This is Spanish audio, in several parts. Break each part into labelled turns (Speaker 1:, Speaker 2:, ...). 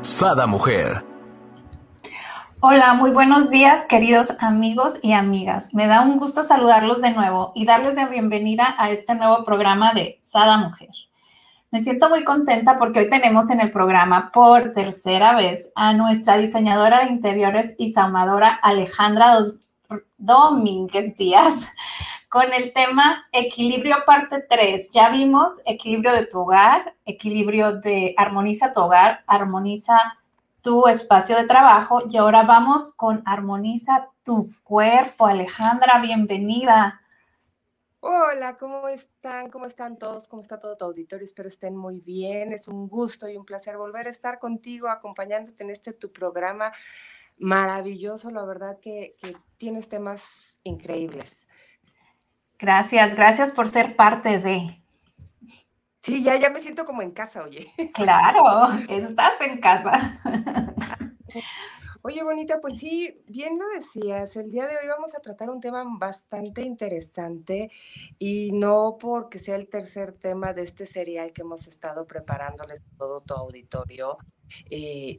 Speaker 1: Sada Mujer.
Speaker 2: Hola, muy buenos días, queridos amigos y amigas. Me da un gusto saludarlos de nuevo y darles la bienvenida a este nuevo programa de Sada Mujer. Me siento muy contenta porque hoy tenemos en el programa por tercera vez a nuestra diseñadora de interiores y saumadora Alejandra Domínguez Díaz con el tema equilibrio parte 3. Ya vimos equilibrio de tu hogar, equilibrio de armoniza tu hogar, armoniza tu espacio de trabajo y ahora vamos con armoniza tu cuerpo. Alejandra, bienvenida.
Speaker 3: Hola, ¿cómo están? ¿Cómo están todos? ¿Cómo está todo tu auditorio? Espero estén muy bien. Es un gusto y un placer volver a estar contigo, acompañándote en este tu programa maravilloso. La verdad que, que tienes temas increíbles.
Speaker 2: Gracias, gracias por ser parte de.
Speaker 3: Sí, ya, ya me siento como en casa, oye.
Speaker 2: Claro, estás en casa.
Speaker 3: Oye, bonita, pues sí, bien lo decías, el día de hoy vamos a tratar un tema bastante interesante y no porque sea el tercer tema de este serial que hemos estado preparándoles todo tu auditorio. Eh,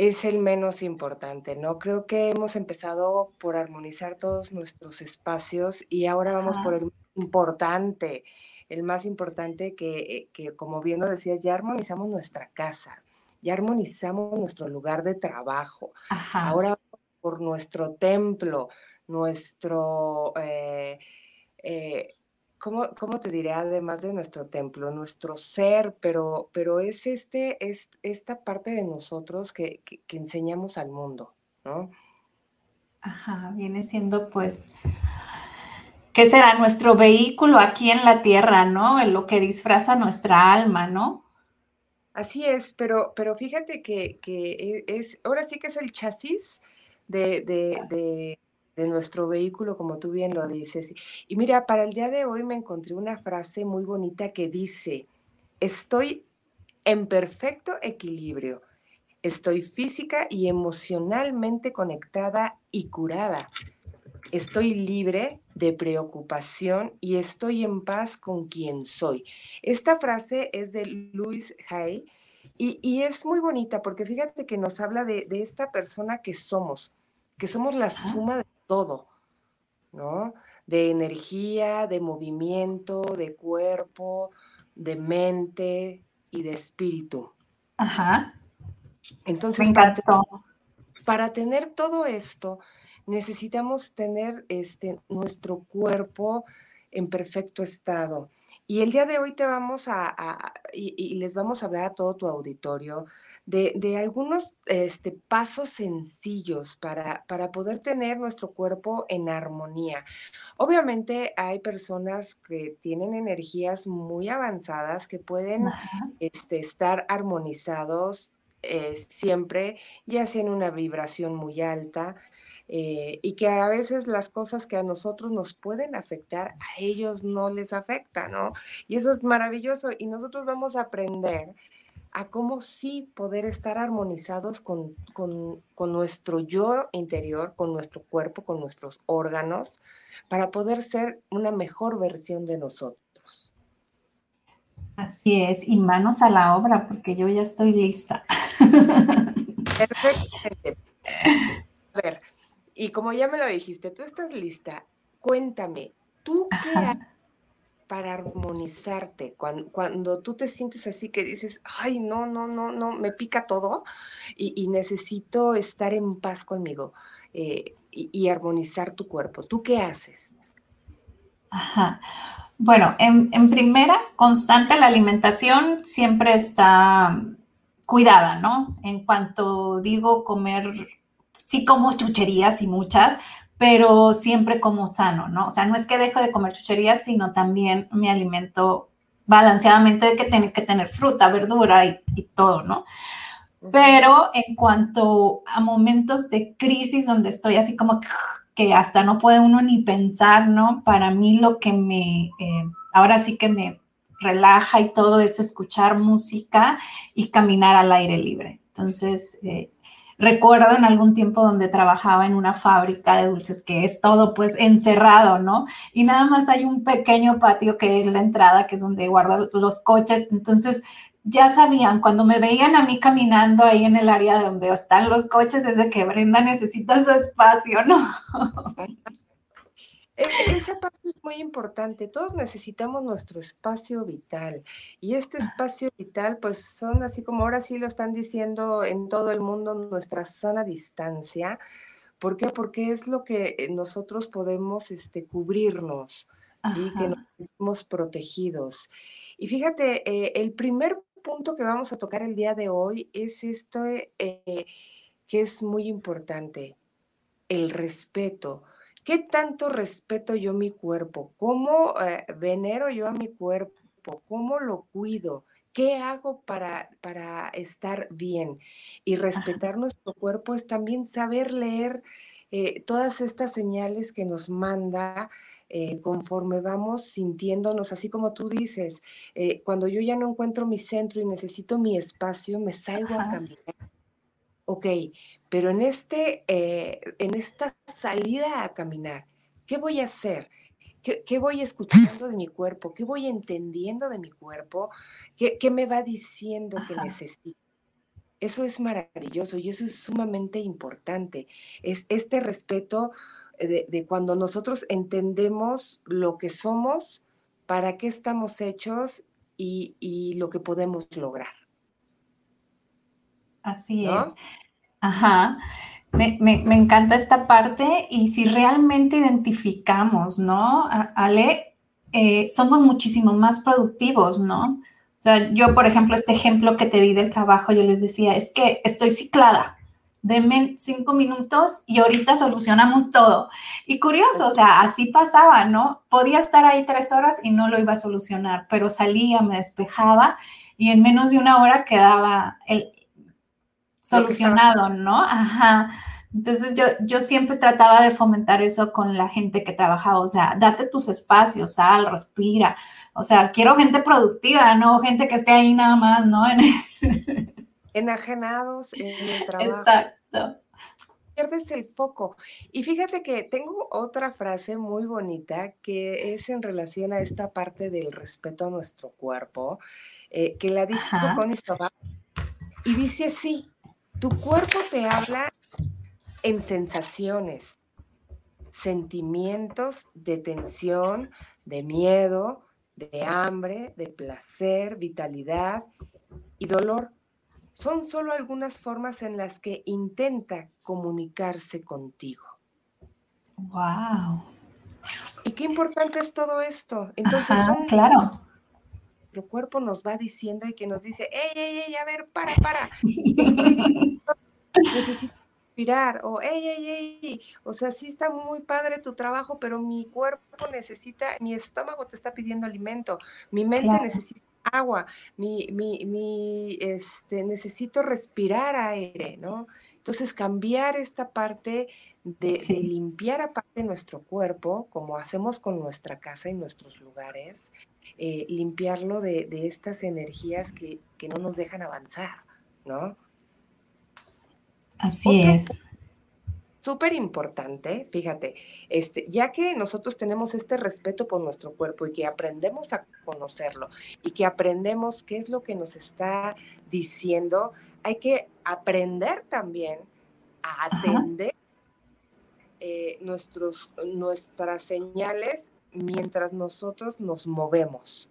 Speaker 3: es el menos importante, ¿no? Creo que hemos empezado por armonizar todos nuestros espacios y ahora vamos por el importante, el más importante que, que, como bien lo decías, ya armonizamos nuestra casa, ya armonizamos nuestro lugar de trabajo, ahora por nuestro templo, nuestro... Eh, eh, ¿cómo, ¿cómo, te diré? Además de nuestro templo, nuestro ser, pero, pero es, este, es esta parte de nosotros que, que, enseñamos al mundo, ¿no?
Speaker 2: Ajá, viene siendo pues, ¿qué será? Nuestro vehículo aquí en la tierra, ¿no? En lo que disfraza nuestra alma, ¿no?
Speaker 3: Así es, pero, pero fíjate que, que e, es, ahora sí que es el chasis de, de, de de nuestro vehículo, como tú bien lo dices. Y mira, para el día de hoy me encontré una frase muy bonita que dice, estoy en perfecto equilibrio, estoy física y emocionalmente conectada y curada, estoy libre de preocupación y estoy en paz con quien soy. Esta frase es de Louis Hay y, es muy bonita porque fíjate que nos habla de, de esta persona que somos, que somos la suma de todo, ¿no? De energía, de movimiento, de cuerpo, de mente y de espíritu.
Speaker 2: Ajá.
Speaker 3: Entonces, para, para, tener todo esto, necesitamos tener este, nuestro cuerpo en perfecto estado. Y el día de hoy te vamos a, y, les vamos a hablar a todo tu auditorio de, algunos este, pasos sencillos para, para poder tener nuestro cuerpo en armonía. Obviamente hay personas que tienen energías muy avanzadas que pueden este, estar armonizados eh, siempre, ya sea en una vibración muy alta, eh, y que a veces las cosas que a nosotros nos pueden afectar, a ellos no les afecta, ¿no? Y eso es maravilloso y nosotros vamos a aprender a cómo sí poder estar armonizados con, con, con nuestro yo interior, con nuestro cuerpo, con nuestros órganos, para poder ser una mejor versión de nosotros.
Speaker 2: Así es, y manos a la obra, porque yo ya estoy lista.
Speaker 3: Perfecto. A ver, y como ya me lo dijiste, tú estás lista. Cuéntame, ¿tú qué haces para armonizarte? Cuando, tú te sientes así que dices, ay, no, no, no, no, me pica todo y, necesito estar en paz conmigo eh, y, armonizar tu cuerpo. ¿Tú qué haces?
Speaker 2: Ajá. Bueno, en, en, primera, constante la alimentación siempre está cuidada, ¿no? En cuanto digo comer sí como chucherías y muchas, pero siempre como sano, ¿no? O sea, no es que dejo de comer chucherías, sino también me alimento balanceadamente de que tiene que tener fruta, verdura y, todo, ¿no? Pero en cuanto a momentos de crisis donde estoy así como que hasta no puede uno ni pensar, ¿no? Para mí lo que me, eh, ahora sí que me relaja y todo es escuchar música y caminar al aire libre. Entonces, eh, recuerdo en algún tiempo donde trabajaba en una fábrica de dulces que es todo pues encerrado, ¿no? Y nada más hay un pequeño patio que es la entrada, que es donde guardan los coches. Entonces, ya sabían, cuando me veían a mí caminando ahí en el área donde están los coches, es de que Brenda necesita su espacio, ¿no?
Speaker 3: E, esa parte es muy importante. Todos necesitamos nuestro espacio vital. Y este ah. espacio vital, pues son así como ahora sí lo están diciendo en todo el mundo, nuestra sana distancia. ¿Por qué? Porque es lo que eh, nosotros podemos este, cubrirnos, ¿sí? que nos sentimos protegidos. Y fíjate, eh, el primer punto que vamos a tocar el día de hoy es esto eh, que es muy importante, el respeto. ¿Qué tanto respeto yo mi cuerpo? ¿Cómo eh, venero yo a mi cuerpo? ¿Cómo lo cuido? ¿Qué hago para, para estar bien? Y respetar nuestro cuerpo es también saber leer eh, todas estas señales que nos manda eh, conforme vamos sintiéndonos, así como tú dices, eh, cuando yo ya no encuentro mi centro y necesito mi espacio, me salgo a caminar. Ok, pero en, este, eh, en esta salida a caminar, ¿qué voy a hacer? ¿Qué, voy escuchando de mi cuerpo? ¿Qué voy entendiendo de mi cuerpo? ¿Qué, me va diciendo que necesito? Eso es maravilloso y eso es sumamente importante. Es este respeto de, cuando nosotros entendemos lo que somos, para qué estamos hechos y, lo que podemos lograr.
Speaker 2: Así es. Ajá. Me, encanta esta parte y si realmente identificamos, ¿no? Ale, eh, somos muchísimo más productivos, ¿no? O sea, yo, por ejemplo, este ejemplo que te di del trabajo, yo les decía, es que estoy ciclada, denme cinco minutos y ahorita solucionamos todo. Y curioso, o sea, así pasaba, ¿no? Podía estar ahí tres horas y no lo iba a solucionar, pero salía, me despejaba y en menos de una hora quedaba el solucionado, ¿no? Ajá. Entonces yo, yo siempre trataba de fomentar eso con la gente que trabajaba, o sea, date tus espacios, sal, respira, o sea, quiero gente productiva, no gente que esté ahí nada más, ¿no?
Speaker 3: Enajenados en el trabajo.
Speaker 2: Exacto.
Speaker 3: Pierdes el foco. Y fíjate que tengo otra frase muy bonita que es en relación a esta parte del respeto a nuestro cuerpo, eh, que la dijo con y dice así, tu cuerpo te habla en sensaciones, sentimientos de tensión, de miedo, de hambre, de placer, vitalidad y dolor son solo algunas formas en las que intenta comunicarse contigo.
Speaker 2: Wow.
Speaker 3: Y qué importante es todo esto. Entonces,
Speaker 2: claro.
Speaker 3: Nuestro cuerpo nos va diciendo y que nos dice, ey, ey, ey, a ver, para, para. Necesito respirar. O, ey, ey, ey. O sea, sí está muy padre tu trabajo, pero mi cuerpo necesita, mi estómago te está pidiendo alimento, mi mente necesita agua, mi, mi, mi, este, necesito respirar aire, ¿no? Entonces, cambiar esta parte de, limpiar aparte nuestro cuerpo, como hacemos con nuestra casa y nuestros lugares, eh, limpiarlo de, estas energías que, no nos dejan avanzar, ¿no?
Speaker 2: Así es
Speaker 3: súper importante, fíjate, este, ya que nosotros tenemos este respeto por nuestro cuerpo y que aprendemos a conocerlo y que aprendemos qué es lo que nos está diciendo, hay que aprender también a atender eh, nuestros, nuestras señales mientras nosotros nos movemos.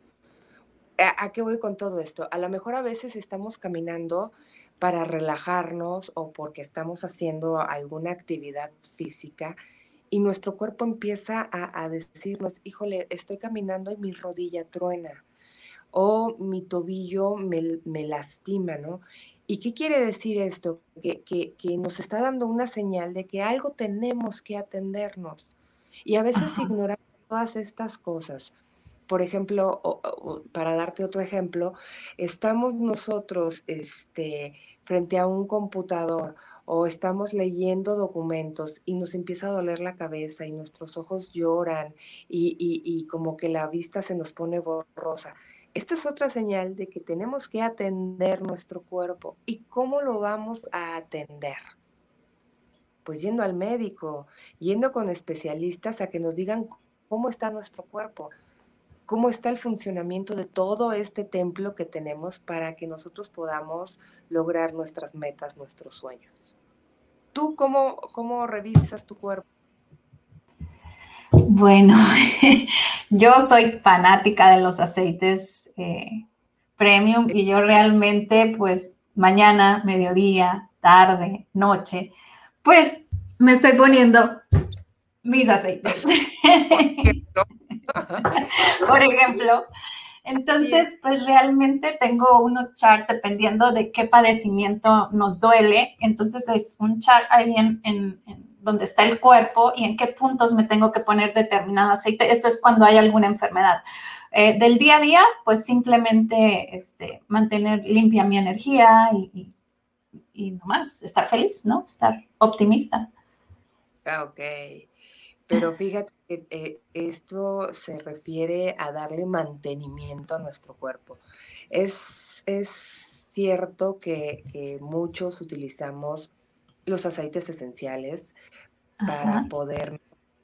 Speaker 3: ¿A qué voy con todo esto? A lo mejor a veces estamos caminando para relajarnos o porque estamos haciendo alguna actividad física y nuestro cuerpo empieza a, decirnos, híjole, estoy caminando y mi rodilla truena o mi tobillo me, lastima, ¿no? ¿Y qué quiere decir esto? Que, que, nos está dando una señal de que algo tenemos que atendernos. Y a veces ignoramos todas estas cosas. Por ejemplo, para darte otro ejemplo, estamos nosotros este, frente a un computador o estamos leyendo documentos y nos empieza a doler la cabeza y nuestros ojos lloran y, y como que la vista se nos pone borrosa. Esta es otra señal de que tenemos que atender nuestro cuerpo. ¿Y cómo lo vamos a atender? Pues yendo al médico, yendo con especialistas a que nos digan cómo está nuestro cuerpo, cómo está el funcionamiento de todo este templo que tenemos para que nosotros podamos lograr nuestras metas, nuestros sueños. ¿Tú cómo, cómo revisas tu cuerpo?
Speaker 2: Bueno, yo soy fanática de los aceites eh, premium y yo realmente pues mañana, mediodía, tarde, noche, pues me estoy poniendo mis aceites. Por ejemplo. Entonces, pues realmente tengo unos chart dependiendo de qué padecimiento nos duele. Entonces es un chart ahí en donde está el cuerpo y en qué puntos me tengo que poner determinado aceite. Esto es cuando hay alguna enfermedad. Eh, del día a día, pues simplemente este, mantener limpia mi energía y, y, nomás estar feliz, ¿no? Estar optimista.
Speaker 3: Ah, ok. Pero fíjate que eh, esto se refiere a darle mantenimiento a nuestro cuerpo. Es, es cierto que, que muchos utilizamos los aceites esenciales para poder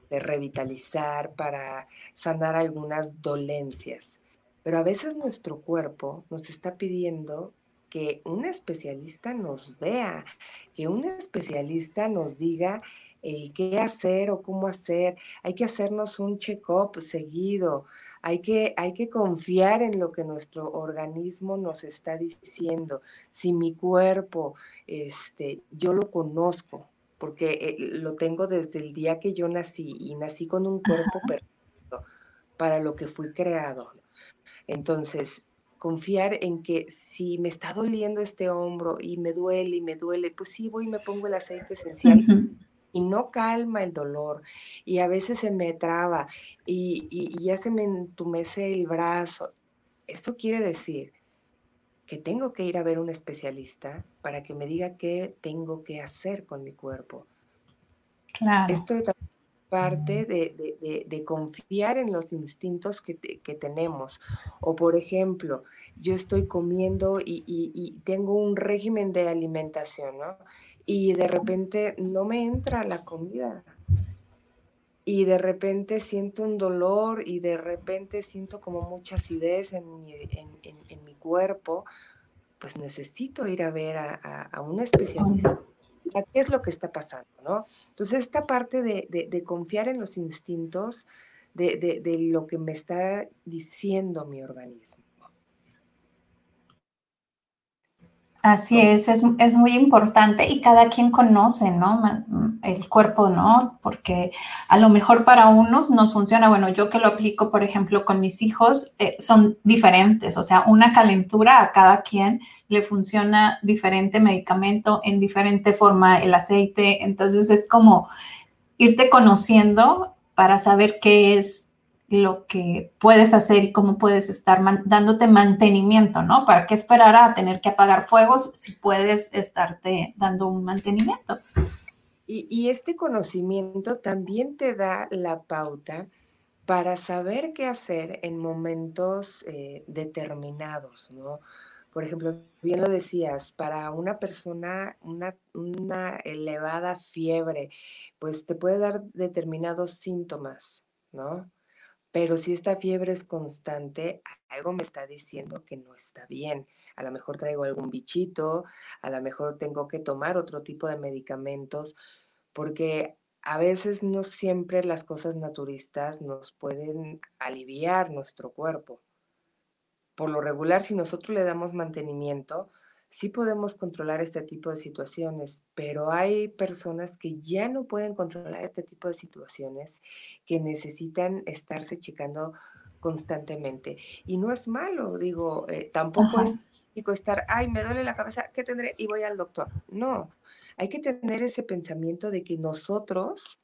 Speaker 3: revitalizar, para sanar algunas dolencias. Pero a veces nuestro cuerpo nos está pidiendo que un especialista nos vea, que un especialista nos diga el qué hacer o cómo hacer. Hay que hacernos un check-up seguido. Hay que, hay que confiar en lo que nuestro organismo nos está diciendo. Si mi cuerpo, este, yo lo conozco, porque eh, lo tengo desde el día que yo nací y nací con un cuerpo perfecto para lo que fui creado. Entonces, confiar en que si me está doliendo este hombro y me duele y me duele, pues sí voy y me pongo el aceite esencial y no calma el dolor y a veces se me traba y, ya se me entumece el brazo. Esto quiere decir que tengo que ir a ver un especialista para que me diga qué tengo que hacer con mi cuerpo. Claro. Esto es parte de, confiar en los instintos que, tenemos. O por ejemplo, yo estoy comiendo y, y, tengo un régimen de alimentación, ¿no? Y de repente no me entra la comida. Y de repente siento un dolor y de repente siento como mucha acidez en mi, en, mi cuerpo, pues necesito ir a ver a, un especialista. ¿Qué es lo que está pasando? ¿no? Entonces, esta parte de, de, confiar en los instintos de, de lo que me está diciendo mi organismo.
Speaker 2: Así es, es, muy importante y cada quien conoce, ¿no? El cuerpo, ¿no? Porque a lo mejor para unos nos funciona, bueno, yo que lo aplico, por ejemplo, con mis hijos, eh, son diferentes, o sea, una calentura a cada quien le funciona diferente medicamento, en diferente forma el aceite, entonces es como irte conociendo para saber qué es lo que puedes hacer y cómo puedes estar dándote mantenimiento, ¿no? ¿Para qué esperar a tener que apagar fuegos si puedes estarte dando un mantenimiento?
Speaker 3: Y, este conocimiento también te da la pauta para saber qué hacer en momentos eh, determinados, ¿no? Por ejemplo, bien lo decías, para una persona, una, una elevada fiebre, pues te puede dar determinados síntomas, ¿no? Pero si esta fiebre es constante, algo me está diciendo que no está bien. A lo mejor traigo algún bichito, a lo mejor tengo que tomar otro tipo de medicamentos, porque a veces no siempre las cosas naturistas nos pueden aliviar nuestro cuerpo. Por lo regular, si nosotros le damos mantenimiento, sí podemos controlar este tipo de situaciones, pero hay personas que ya no pueden controlar este tipo de situaciones, que necesitan estarse checando constantemente. Y no es malo, digo, eh, tampoco es estar, ay, me duele la cabeza, ¿qué tendré? Y voy al doctor. No, hay que tener ese pensamiento de que nosotros,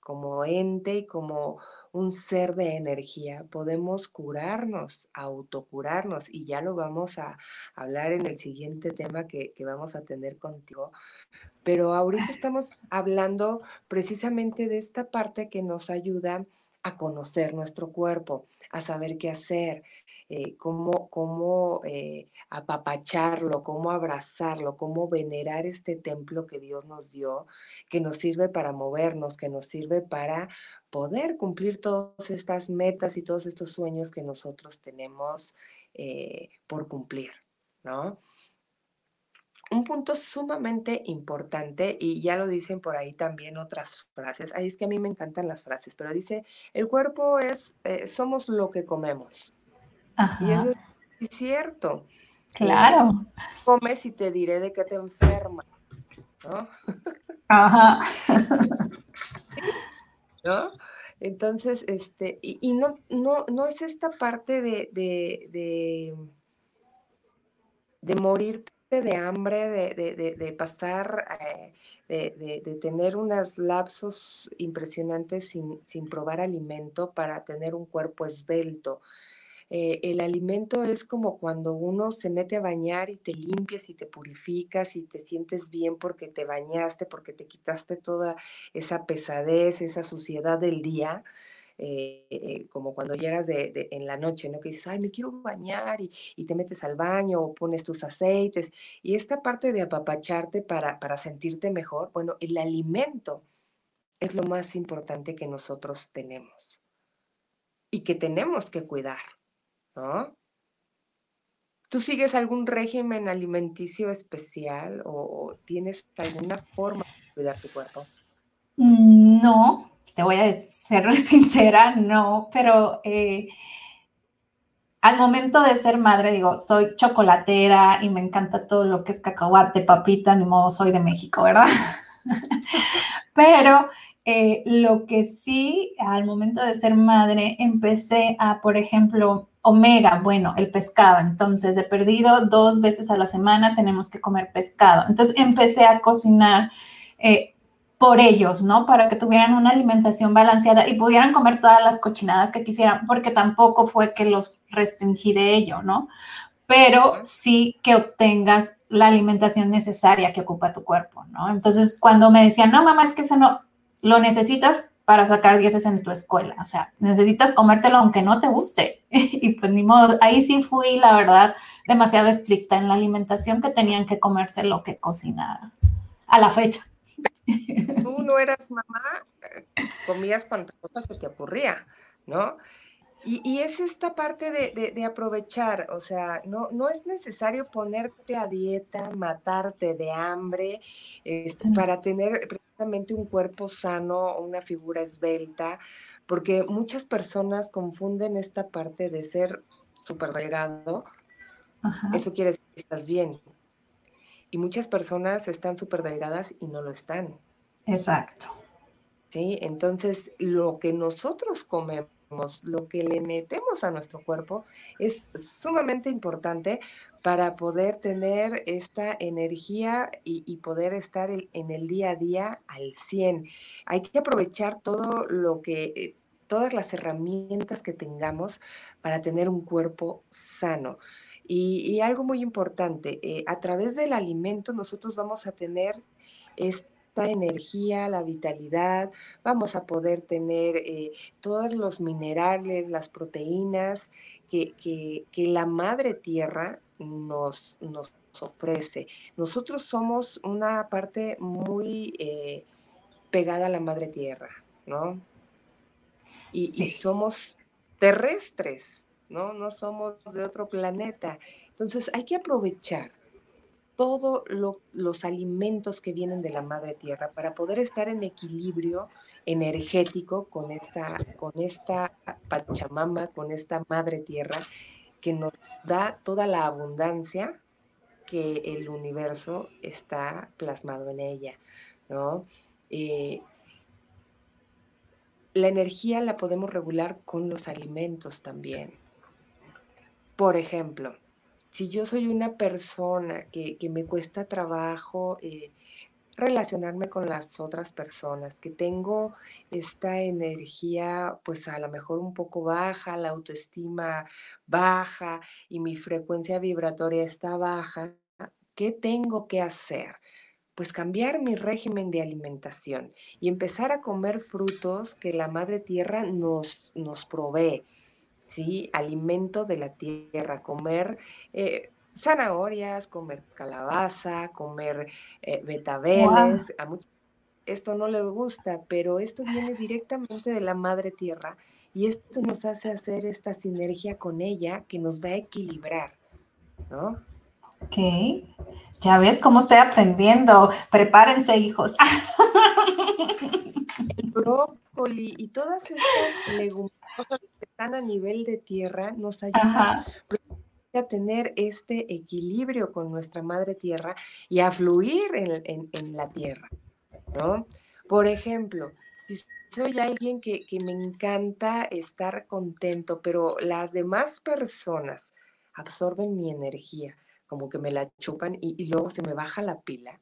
Speaker 3: como ente y como un ser de energía, podemos curarnos, autocurarnos, y ya lo vamos a hablar en el siguiente tema que, que vamos a tener contigo. Pero ahorita estamos hablando precisamente de esta parte que nos ayuda a conocer nuestro cuerpo, a saber qué hacer, eh, cómo, cómo eh, apapacharlo, cómo abrazarlo, cómo venerar este templo que Dios nos dio, que nos sirve para movernos, que nos sirve para poder cumplir todas estas metas y todos estos sueños que nosotros tenemos eh, por cumplir, ¿no? Un punto sumamente importante, y ya lo dicen por ahí también otras frases, ahí es que a mí me encantan las frases, pero dice, el cuerpo es, eh, somos lo que comemos. Y eso es cierto.
Speaker 2: Claro.
Speaker 3: comes y te diré de qué te enfermas, ¿no?
Speaker 2: Ajá.
Speaker 3: ¿No? Entonces, este, y, no, no, no es esta parte de, de, de, de morirte de hambre, de, pasar, eh, de, tener unos lapsos impresionantes sin, sin, probar alimento para tener un cuerpo esbelto. Eh, el alimento es como cuando uno se mete a bañar y te limpias y te purificas y te sientes bien porque te bañaste, porque te quitaste toda esa pesadez, esa suciedad del día. Eh, eh, como cuando llegas de, en la noche, ¿no? Que dices, ay, me quiero bañar y, te metes al baño o pones tus aceites. Y esta parte de apapacharte para, para sentirte mejor, bueno, el alimento es lo más importante que nosotros tenemos y que tenemos que cuidar, ¿no? ¿Tú sigues algún régimen alimenticio especial o tienes alguna forma de cuidar tu cuerpo?
Speaker 2: No, voy a ser sincera, no, pero eh, al momento de ser madre, digo, soy chocolatera y me encanta todo lo que es cacahuate, papita, ni modo, soy de México, ¿verdad? pero eh, lo que sí, al momento de ser madre, empecé a, por ejemplo, omega, bueno, el pescado. Entonces, he perdido dos veces a la semana, tenemos que comer pescado. Entonces, empecé a cocinar. Eh, por ellos, ¿no? Para que tuvieran una alimentación balanceada y pudieran comer todas las cochinadas que quisieran, porque tampoco fue que los restringí de ello, ¿no? Pero sí que obtengas la alimentación necesaria que ocupa tu cuerpo, ¿no? Entonces, cuando me decían, no, mamá, es que eso no, lo necesitas para sacar dieces en tu escuela, o sea, necesitas comértelo aunque no te guste. y pues ni modo, ahí sí fui, la verdad, demasiado estricta en la alimentación que tenían que comerse lo que cocinara a la fecha.
Speaker 3: Tú no eras mamá, comías cuantas cosas que te ocurría, ¿no? Y, es esta parte de, aprovechar, o sea, no, no es necesario ponerte a dieta, matarte de hambre, este, para tener precisamente un cuerpo sano, una figura esbelta, porque muchas personas confunden esta parte de ser súper delgado, eso quiere decir que estás bien, y muchas personas están súper delgadas y no lo están.
Speaker 2: Exacto.
Speaker 3: Sí, entonces lo que nosotros comemos, lo que le metemos a nuestro cuerpo es sumamente importante para poder tener esta energía y, poder estar en el día a día al 100. Hay que aprovechar todo lo que, eh, todas las herramientas que tengamos para tener un cuerpo sano. Y, algo muy importante, eh, a través del alimento nosotros vamos a tener esta energía, la vitalidad, vamos a poder tener eh, todos los minerales, las proteínas que, la madre tierra nos, nos, ofrece. Nosotros somos una parte muy eh, pegada a la madre tierra, ¿no? y somos terrestres, ¿no? No somos de otro planeta. Entonces hay que aprovechar todos los alimentos que vienen de la madre tierra para poder estar en equilibrio energético con esta, con esta Pachamama, con esta madre tierra que nos da toda la abundancia que el universo está plasmado en ella, ¿no? Eh, la energía la podemos regular con los alimentos también. Por ejemplo, si yo soy una persona que, me cuesta trabajo eh, relacionarme con las otras personas, que tengo esta energía pues a lo mejor un poco baja, la autoestima baja y mi frecuencia vibratoria está baja, ¿qué tengo que hacer? Pues cambiar mi régimen de alimentación y empezar a comer frutos que la madre tierra nos, nos provee, ¿sí? Alimento de la tierra, comer... Eh, zanahorias, comer calabaza, comer eh, betabeles. A esto no les gusta, pero esto viene directamente de la madre tierra y esto nos hace hacer esta sinergia con ella que nos va a equilibrar, ¿no?
Speaker 2: Ok, ya ves cómo estoy aprendiendo. Prepárense, hijos.
Speaker 3: El brócoli y todas estas leguminosas están a nivel de tierra nos ayudan a tener este equilibrio con nuestra madre tierra y a fluir en, la tierra, ¿no? Por ejemplo, si soy alguien que, me encanta estar contento, pero las demás personas absorben mi energía, como que me la chupan y, luego se me baja la pila.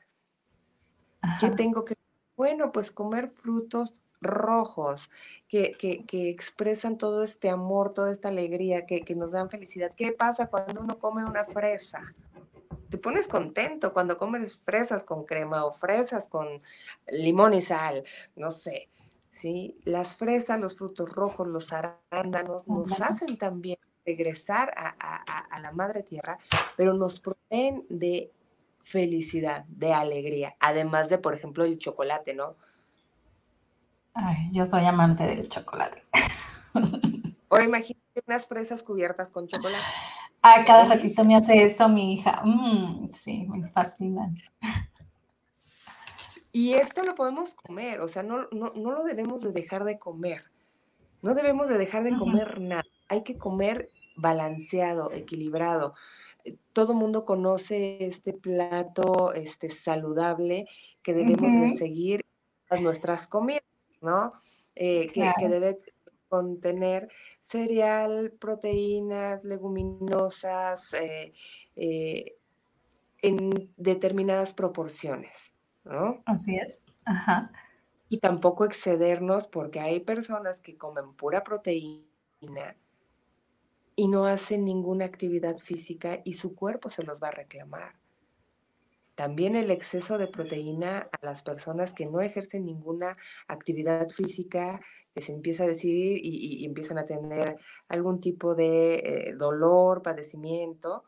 Speaker 3: ¿Qué tengo que? Bueno, pues comer frutos rojos que, expresan todo este amor, toda esta alegría, que, nos dan felicidad. ¿Qué pasa cuando uno come una fresa? Te pones contento cuando comes fresas con crema o fresas con limón y sal, no sé. ¿sí? Las fresas, los frutos rojos, los arándanos nos hacen también regresar a, a la madre tierra, pero nos proveen de felicidad, de alegría, además de, por ejemplo, el chocolate, ¿no?
Speaker 2: Ay, yo soy amante del chocolate.
Speaker 3: Ahora imagínate unas fresas cubiertas con chocolate.
Speaker 2: Ah, cada ratito me hace eso mi hija. Mm, sí, me fascina.
Speaker 3: Y esto lo podemos comer, o sea, no, no, lo debemos de dejar de comer. No debemos de dejar de comer nada. Hay que comer balanceado, equilibrado. Todo mundo conoce este plato este, saludable que debemos de seguir a nuestras comidas. ¿No? Eh, que, debe contener cereal, proteínas, leguminosas, eh, eh, en determinadas proporciones, ¿no?
Speaker 2: Así es. Ajá.
Speaker 3: Y tampoco excedernos porque hay personas que comen pura proteína y no hacen ninguna actividad física y su cuerpo se los va a reclamar. También el exceso de proteína a las personas que no ejercen ninguna actividad física, que se empieza a decidir y, empiezan a tener algún tipo de eh, dolor, padecimiento,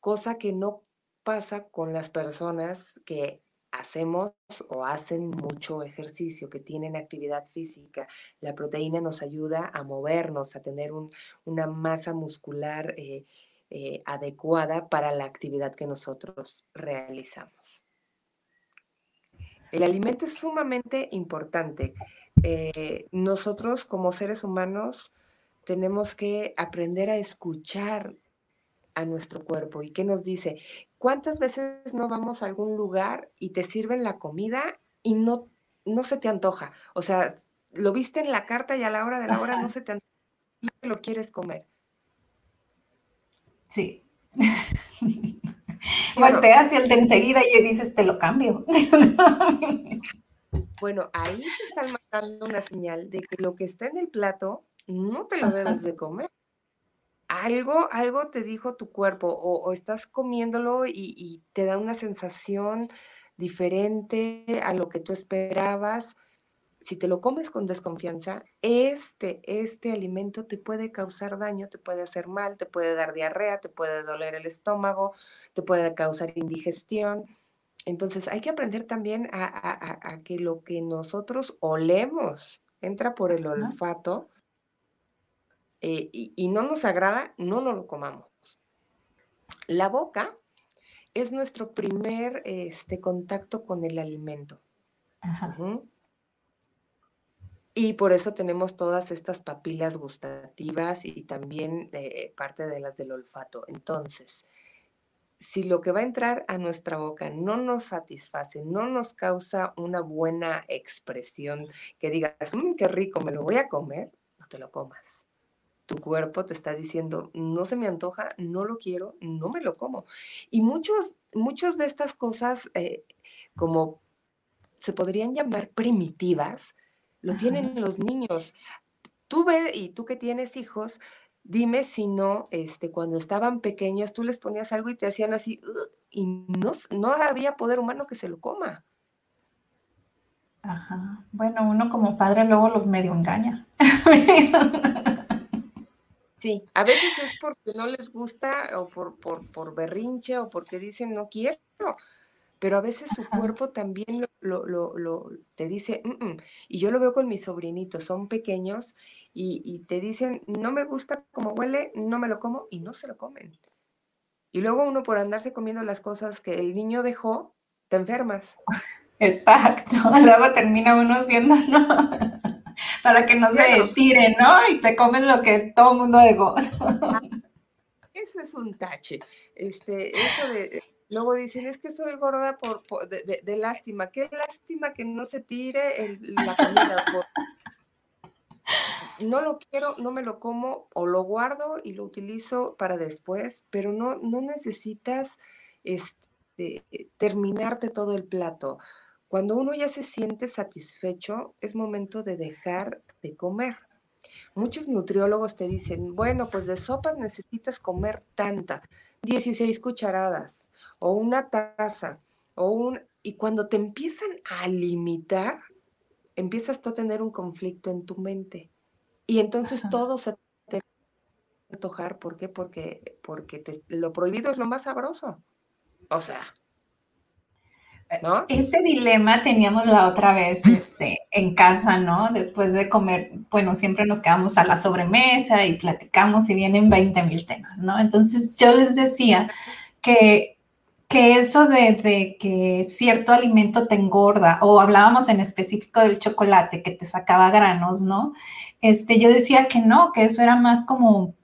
Speaker 3: cosa que no pasa con las personas que hacemos o hacen mucho ejercicio, que tienen actividad física. La proteína nos ayuda a movernos, a tener una masa muscular eh, eh, adecuada para la actividad que nosotros realizamos. El alimento es sumamente importante. Eh, nosotros como seres humanos tenemos que aprender a escuchar a nuestro cuerpo y qué nos dice. ¿Cuántas veces no vamos a algún lugar y te sirven la comida y no, no se te antoja? O sea, lo viste en la carta y a la hora de la hora no se te antoja, te lo quieres comer.
Speaker 2: Sí. Volteas y el de enseguida y dices, te lo cambio.
Speaker 3: bueno, ahí te están mandando una señal de que lo que está en el plato no te lo debes de comer. Algo, algo te dijo tu cuerpo o, estás comiéndolo y, y, te da una sensación diferente a lo que tú esperabas si te lo comes con desconfianza, este, este alimento te puede causar daño, te puede hacer mal, te puede dar diarrea, te puede doler el estómago, te puede causar indigestión. Entonces hay que aprender también a, que lo que nosotros olemos entra por el olfato eh, y, no nos agrada, no nos lo comamos. La boca es nuestro primer este, contacto con el alimento. Ajá. Y por eso tenemos todas estas papilas gustativas y también eh, parte de las del olfato. Entonces, si lo que va a entrar a nuestra boca no nos satisface, no nos causa una buena expresión, que digas, mmm, qué rico, me lo voy a comer, no te lo comas. Tu cuerpo te está diciendo, no se me antoja, no lo quiero, no me lo como. Y muchos, muchos de estas cosas, eh, como se podrían llamar primitivas, lo tienen los niños. Tú ves, y tú que tienes hijos, dime si no, este, cuando estaban pequeños, tú les ponías algo y te hacían así, y no, no había poder humano que se lo coma.
Speaker 2: Ajá. Bueno, uno como padre luego los medio engaña.
Speaker 3: Sí, a veces es porque no les gusta o por, por, berrinche o porque dicen no quiero, pero a veces su cuerpo también lo, lo, te dice, mm, mm". y yo lo veo con mis sobrinitos, son pequeños y, y, te dicen, no me gusta como huele, no me lo como y no se lo comen. Y luego uno por andarse comiendo las cosas que el niño dejó, te enfermas.
Speaker 2: Exacto, luego termina uno siendo, ¿no? para que no se tire, ¿no? Y te comen lo que todo el mundo dejó.
Speaker 3: Eso es un tache. Este, eso de, luego dicen, es que soy gorda por, de, lástima. Qué lástima que no se tire la comida. no lo quiero, no me lo como o lo guardo y lo utilizo para después, pero no, no necesitas este, terminarte todo el plato. Cuando uno ya se siente satisfecho, es momento de dejar de comer. Muchos nutriólogos te dicen, bueno, pues de sopas necesitas comer tanta, 16 cucharadas o una taza o un... Y cuando te empiezan a limitar, empiezas tú a tener un conflicto en tu mente. Y entonces todo se te va a antojar. ¿Por qué? Porque, porque lo prohibido es lo más sabroso. O sea,
Speaker 2: ese dilema teníamos la otra vez este, en casa, ¿no? Después de comer, bueno, siempre nos quedamos a la sobremesa y platicamos y vienen 20 mil temas, ¿no? Entonces yo les decía que, que eso de, de, que cierto alimento te engorda, o hablábamos en específico del chocolate que te sacaba granos, ¿no? Este, yo decía que no, que eso era más como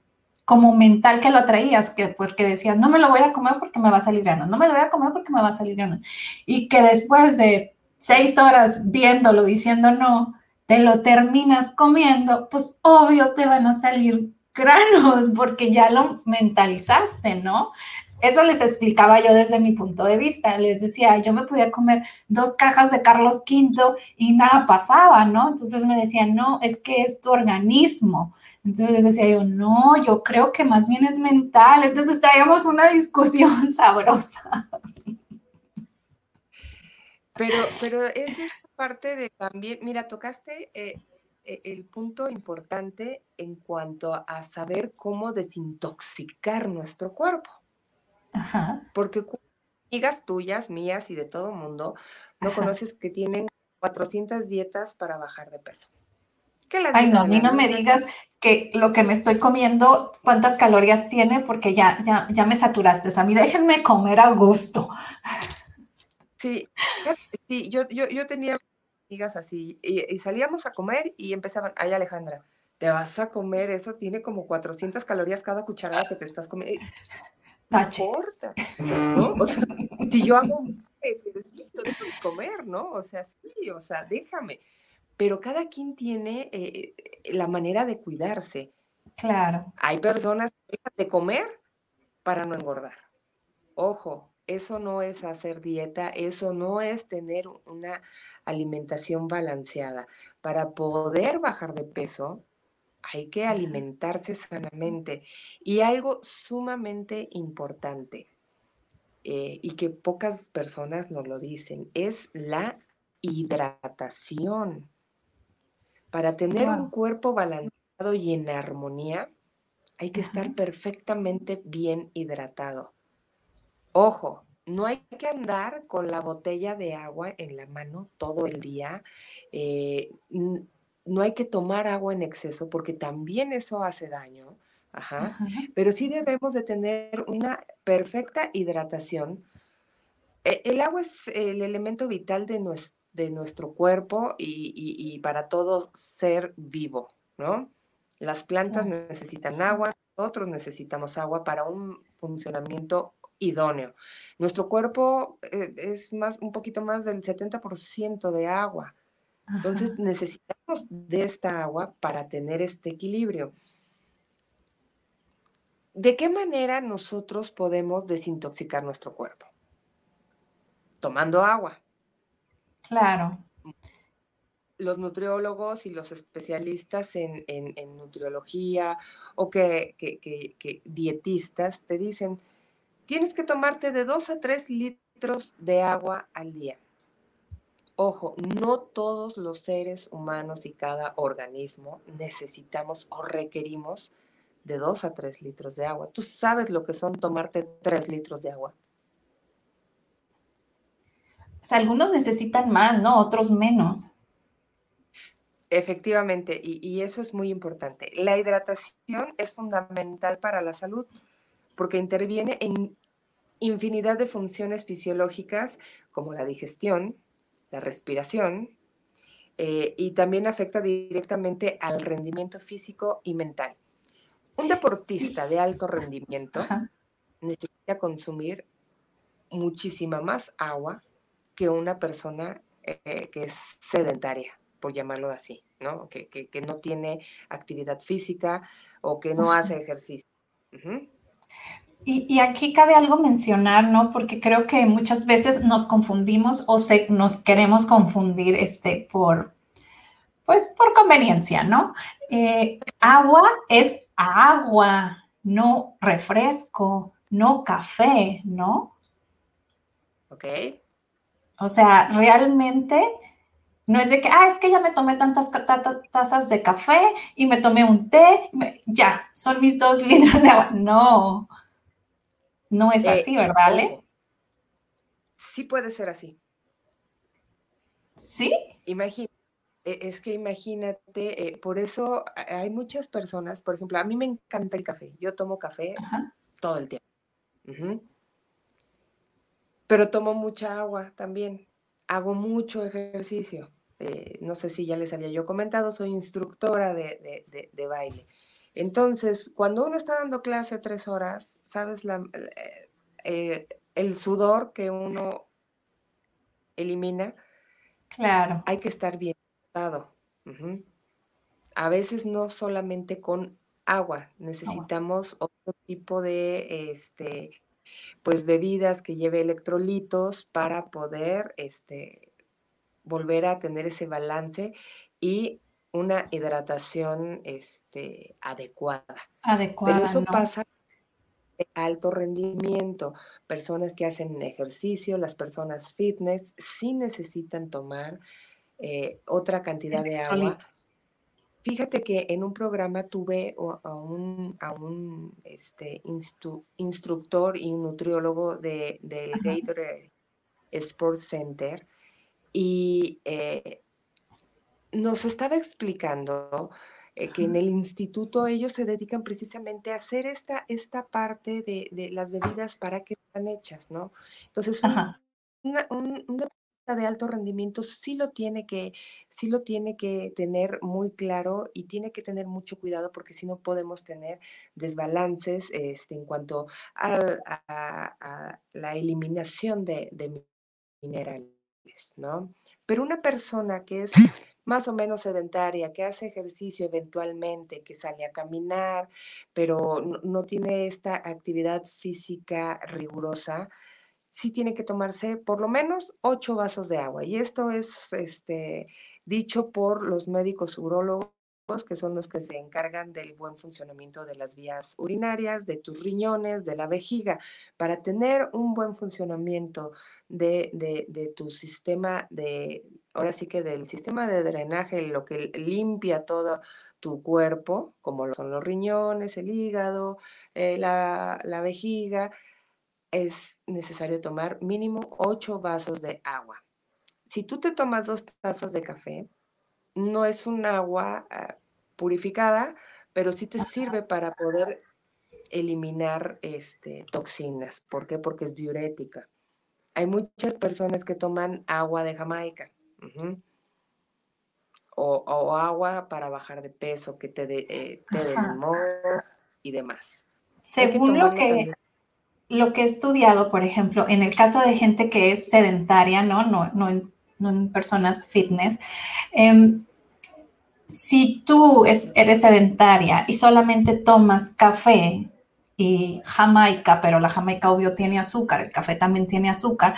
Speaker 2: como mental que lo atraías, que porque decías, no me lo voy a comer porque me va a salir ganas, no me lo voy a comer porque me va a salir ganas. Y que después de seis horas viéndolo, diciendo no, te lo terminas comiendo, pues obvio te van a salir granos porque ya lo mentalizaste, ¿no? Eso les explicaba yo desde mi punto de vista. Les decía, yo me podía comer dos cajas de Carlos V y nada pasaba, ¿no? Entonces me decían, no, es que es tu organismo. Entonces les decía yo, no, yo creo que más bien es mental. Entonces traíamos una discusión sabrosa.
Speaker 3: Pero, pero esa es parte de también, mira, tocaste eh, eh, el punto importante en cuanto a saber cómo desintoxicar nuestro cuerpo. Porque amigas tuyas, mías y de todo mundo, no conoces que tienen 400 dietas para bajar de peso.
Speaker 2: Ay, no, a mí no me digas que lo que me estoy comiendo, cuántas calorías tiene, porque ya, ya, ya me saturaste. a mí déjenme comer a gusto.
Speaker 3: Sí, sí yo, yo, yo tenía amigas así, y, salíamos a comer y empezaban, ay Alejandra, te vas a comer, eso tiene como 400 calorías cada cucharada que te estás comiendo. No importa, ¿no? O sea, si yo hago ejercicio, de comer, ¿no? O sea, sí, o sea, déjame. Pero cada quien tiene eh, la manera de cuidarse.
Speaker 2: Claro.
Speaker 3: Hay personas que dejan de comer para no engordar. Ojo, eso no es hacer dieta, eso no es tener una alimentación balanceada. Para poder bajar de peso, hay que alimentarse sanamente. Y algo sumamente importante, eh, y que pocas personas nos lo dicen, es la hidratación. Para tener un cuerpo balanceado y en armonía, hay que estar perfectamente bien hidratado. Ojo, no hay que andar con la botella de agua en la mano todo el día. Eh, no hay que tomar agua en exceso porque también eso hace daño. Ajá. Pero sí debemos de tener una perfecta hidratación. E, el agua es el elemento vital de nuestro, de nuestro cuerpo y, para todo ser vivo, ¿no? Las plantas necesitan agua, nosotros necesitamos agua para un funcionamiento idóneo. Nuestro cuerpo eh, es más, un poquito más del 70% de agua. Entonces necesitamos de esta agua para tener este equilibrio. ¿De qué manera nosotros podemos desintoxicar nuestro cuerpo? Tomando agua.
Speaker 2: Claro.
Speaker 3: Los nutriólogos y los especialistas en, nutriología o que, que, dietistas te dicen, tienes que tomarte de 2 a 3 litros de agua al día. Ojo, no todos los seres humanos y cada organismo necesitamos o requerimos de 2 a 3 litros de agua. ¿Tú sabes lo que son tomarte 3 litros de agua?
Speaker 2: algunos necesitan más, ¿no? Otros menos.
Speaker 3: Efectivamente, y, y, eso es muy importante. La hidratación es fundamental para la salud porque interviene en infinidad de funciones fisiológicas como la digestión, la respiración, eh, y también afecta directamente al rendimiento físico y mental. Un deportista de alto rendimiento necesita consumir muchísima más agua que una persona eh, que es sedentaria, por llamarlo así, ¿no? Que, no tiene actividad física o que no hace ejercicio.
Speaker 2: Y, aquí cabe algo mencionar, ¿no? Porque creo que muchas veces nos confundimos o se, nos queremos confundir este, por, pues, por conveniencia, ¿no? Eh, agua es agua, no refresco, no café, ¿no?
Speaker 3: Ok.
Speaker 2: O sea, realmente no es de que, ah, es que ya me tomé tantas tazas de café y me tomé un té, ya, son mis dos litros de agua. No, no es eh, así, ¿verdad, Ale?
Speaker 3: Sí puede ser así.
Speaker 2: ¿Sí?
Speaker 3: Imagínate, es que imagínate, eh, por eso hay muchas personas, por ejemplo, a mí me encanta el café, yo tomo café todo el tiempo. Pero tomo mucha agua también, hago mucho ejercicio. Eh, no sé si ya les había yo comentado, soy instructora de, de baile. Entonces, cuando uno está dando clase tres horas, ¿sabes? La, eh, eh, el sudor que uno elimina.
Speaker 2: Claro.
Speaker 3: Hay que estar bien dado. A veces no solamente con agua, necesitamos otro tipo de este, pues bebidas que lleve electrolitos para poder este, volver a tener ese balance y una hidratación este, adecuada.
Speaker 2: Adecuada.
Speaker 3: Pero eso pasa de alto rendimiento. Personas que hacen ejercicio, las personas fitness, sí necesitan tomar eh, otra cantidad de agua. Fíjate que en un programa tuve a un, a un este, instructor y nutriólogo de, del Gatorade Sports Center y eh, nos estaba explicando eh, que en el instituto ellos se dedican precisamente a hacer esta, esta parte de, las bebidas para que están hechas, ¿no? Entonces, una, una, de alto rendimiento sí lo tiene que, sí lo tiene que tener muy claro y tiene que tener mucho cuidado porque si no podemos tener desbalances este, en cuanto a, la eliminación de, de minerales, ¿no? Pero una persona que es más o menos sedentaria, que hace ejercicio eventualmente, que sale a caminar, pero no, tiene esta actividad física rigurosa, sí tiene que tomarse por lo menos ocho vasos de agua. Y esto es este, dicho por los médicos urólogos que son los que se encargan del buen funcionamiento de las vías urinarias, de tus riñones, de la vejiga. Para tener un buen funcionamiento de, de tu sistema de, ahora sí que del sistema de drenaje, lo que limpia todo tu cuerpo, como son los riñones, el hígado, eh, la, vejiga, es necesario tomar mínimo 8 vasos de agua. Si tú te tomas dos tazas de café, no es un agua ah, purificada, pero sí te sirve para poder eliminar este, toxinas. ¿Por qué? Porque es diurética. Hay muchas personas que toman agua de Jamaica o, agua para bajar de peso, que te dé eh, limón y demás.
Speaker 2: Según lo que, lo que he estudiado, por ejemplo, en el caso de gente que es sedentaria, no, no, no, en, personas fitness, em, si tú eres sedentaria y solamente tomas café y jamaica, pero la jamaica obvio tiene azúcar, el café también tiene azúcar,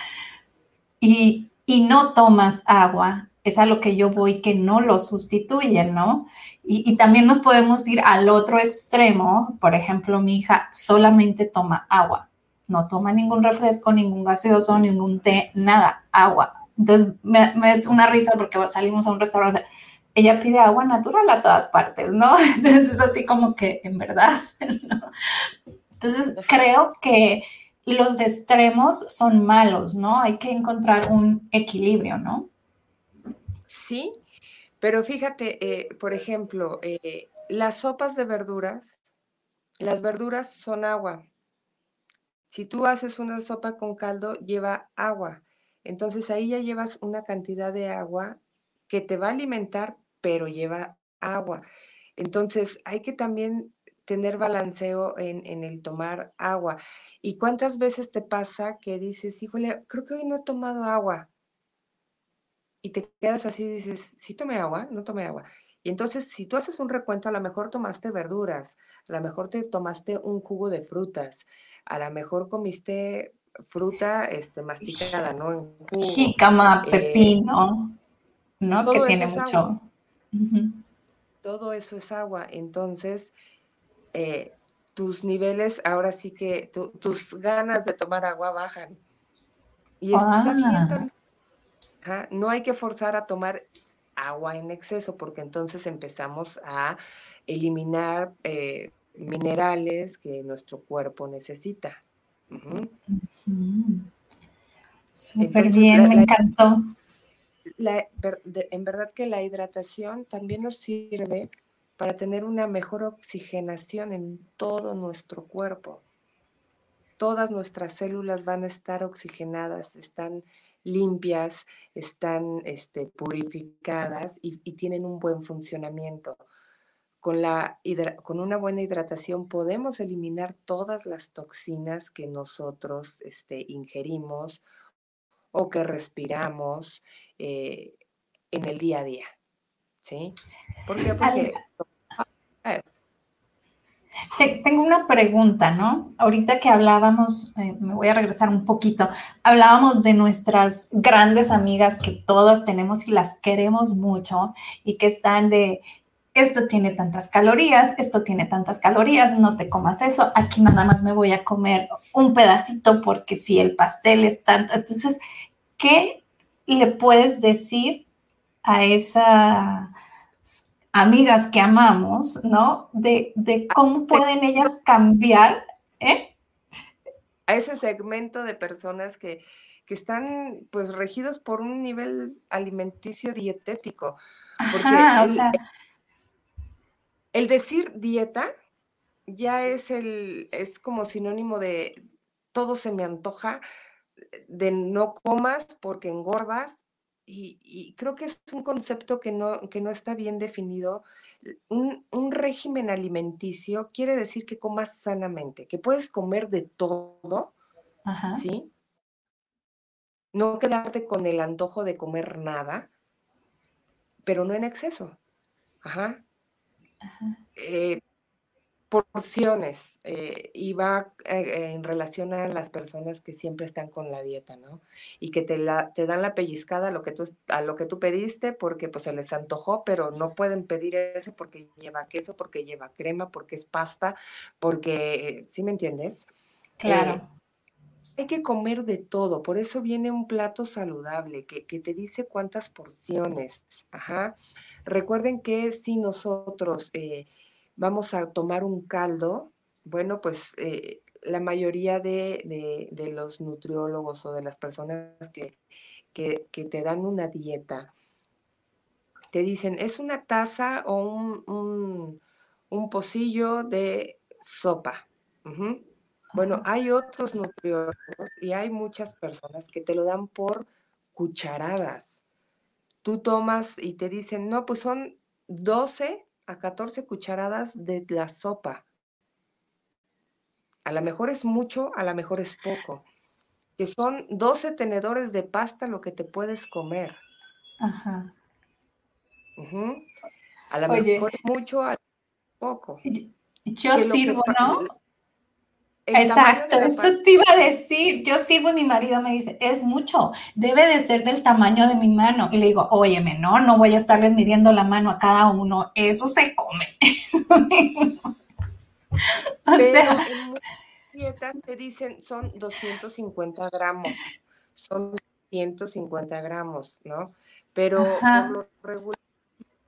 Speaker 2: y no tomas agua, es a lo que yo voy que no lo sustituyen, ¿no? Y, también nos podemos ir al otro extremo. Por ejemplo, mi hija solamente toma agua, no toma ningún refresco, ningún gaseoso, ningún té, nada, agua. Entonces me, es una risa porque salimos a un restaurante, ella pide agua natural a todas partes, ¿no? Entonces es así como que en verdad, ¿no? Entonces creo que los extremos son malos, ¿no? Hay que encontrar un equilibrio, ¿no?
Speaker 3: Sí, pero fíjate, eh, por ejemplo, eh, las sopas de verduras, las verduras son agua. Si tú haces una sopa con caldo, lleva agua. Entonces ahí ya llevas una cantidad de agua que te va a alimentar, pero lleva agua. Entonces hay que también tener balanceo en, en, el tomar agua. ¿Y cuántas veces te pasa que dices, híjole, creo que hoy no he tomado agua? y te quedas así y dices, ¿sí tomé agua? No tomé agua. Y entonces, si tú haces un recuento, a lo mejor tomaste verduras, a lo mejor te tomaste un jugo de frutas, a lo mejor comiste fruta este, masticada, ¿no? En
Speaker 2: Jícama, eh, pepino, ¿no? Que tiene mucho.
Speaker 3: Todo eso es agua. Entonces, eh, tus niveles, ahora sí que tus ganas de tomar agua bajan. Y está bien ah. no hay que forzar a tomar agua en exceso porque entonces empezamos a eliminar eh, minerales que nuestro cuerpo necesita.
Speaker 2: Súper bien, me encantó.
Speaker 3: En verdad que la hidratación también nos sirve para tener una mejor oxigenación en todo nuestro cuerpo. Todas nuestras células van a estar oxigenadas, están limpias, están este, purificadas y, tienen un buen funcionamiento. Con, la, con una buena hidratación podemos eliminar todas las toxinas que nosotros este, ingerimos o que respiramos eh, en el día a día. ¿Sí? ¿Por qué? Porque
Speaker 2: tengo una pregunta, ¿no? Ahorita que hablábamos, eh, me voy a regresar un poquito, hablábamos de nuestras grandes amigas que todos tenemos y las queremos mucho y que están de, esto tiene tantas calorías, esto tiene tantas calorías, no te comas eso, aquí nada más me voy a comer un pedacito porque si el pastel es tanto, entonces, ¿qué le puedes decir a esa amigas que amamos, ¿no? De, cómo pueden ellas cambiar, ¿eh?
Speaker 3: A ese segmento de personas que, están pues regidos por un nivel alimenticio dietético. Porque el, o sea... el decir dieta ya es el, es como sinónimo de todo se me antoja, de no comas porque engordas, y, creo que es un concepto que no, que no está bien definido. Un, régimen alimenticio quiere decir que comas sanamente, que puedes comer de todo, ¿sí? No quedarte con el antojo de comer nada, pero no en exceso. Ajá. Ajá. Eh, porciones eh, y va eh, en relación a las personas que siempre están con la dieta, ¿no? Y que te, la, te dan la pellizcada a lo, que tú, a lo que tú pediste porque pues se les antojó, pero no pueden pedir eso porque lleva queso, porque lleva crema, porque es pasta, porque, ¿sí me entiendes?
Speaker 2: Claro.
Speaker 3: hay que comer de todo, por eso viene un plato saludable que, que te dice cuántas porciones. Ajá. Recuerden que si nosotros eh, vamos a tomar un caldo, bueno, pues eh, la mayoría de, los nutriólogos o de las personas que, te dan una dieta, te dicen, es una taza o un, pocillo de sopa. Bueno, hay otros nutriólogos y hay muchas personas que te lo dan por cucharadas. Tú tomas y te dicen, no, pues son 12 a 14 cucharadas de la sopa. A lo mejor es mucho, a lo mejor es poco. Que son 12 tenedores de pasta lo que te puedes comer. Ajá. A lo mejor es mucho, a lo poco.
Speaker 2: Yo sirvo, ¿no? Exacto, eso te iba a decir. Yo sirvo y mi marido me dice, es mucho, debe de ser del tamaño de mi mano. Y le digo, óyeme, no, no voy a estarles midiendo la mano a cada uno, eso se come.
Speaker 3: o sea, en dietas te dicen son 250 gramos, son 150 gramos, ¿no? Pero por lo regular,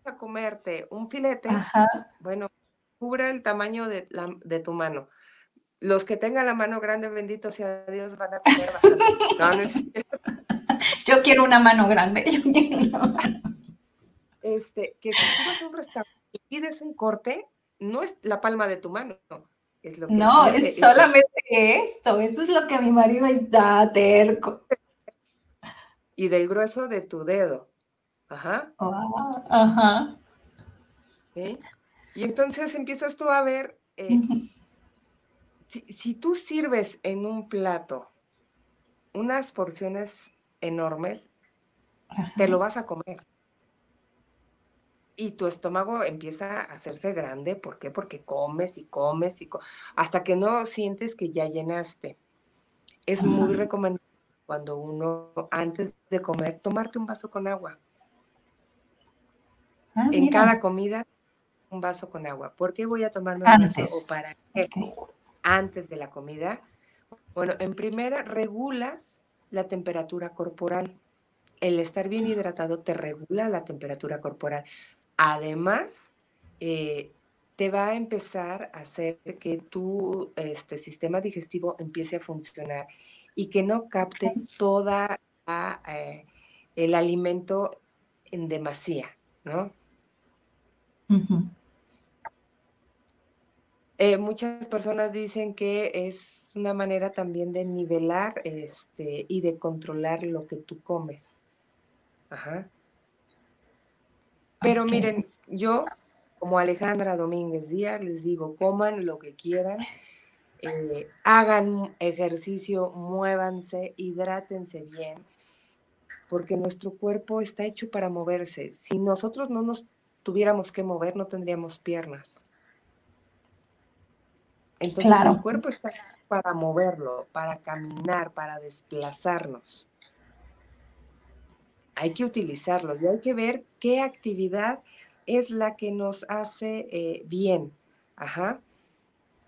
Speaker 3: a comerte un filete, bueno, cubre el tamaño de, la, de tu mano los que tengan la mano grande, bendito sea Dios, van a tener bastante.
Speaker 2: Yo quiero una mano grande.
Speaker 3: Este, que si tú vas a un restaurante y pides un corte, no es la palma de tu mano, es lo que
Speaker 2: No, es solamente esto. Eso es lo que mi marido está terco.
Speaker 3: Y del grueso de tu dedo. Ajá.
Speaker 2: ajá.
Speaker 3: Y entonces empiezas tú a ver eh, si, tú sirves en un plato unas porciones enormes, te lo vas a comer. Y tu estómago empieza a hacerse grande. ¿Por qué? Porque comes y comes y hasta que no sientes que ya llenaste. Es muy recomendable cuando uno, antes de comer, tomarte un vaso con agua. Ah, en cada comida, un vaso con agua. ¿Por qué voy a tomarme un vaso o para qué? Antes de la comida? Bueno, en primera, regulas la temperatura corporal. El estar bien hidratado te regula la temperatura corporal. Además, eh, te va a empezar a hacer que tu este, sistema digestivo empiece a funcionar y que no capte toda eh, el alimento en demasía, ¿no? Eh, muchas personas dicen que es una manera también de nivelar este, y de controlar lo que tú comes. Ajá. Pero miren, yo como Alejandra Domínguez Díaz les digo, coman lo que quieran, eh, hagan ejercicio, muévanse, hidrátense bien, porque nuestro cuerpo está hecho para moverse. Si nosotros no nos tuviéramos que mover, no tendríamos piernas. Entonces el cuerpo está para moverlo, para caminar, para desplazarnos. Hay que utilizarlos y hay que ver qué actividad es la que nos hace eh, bien. Ajá.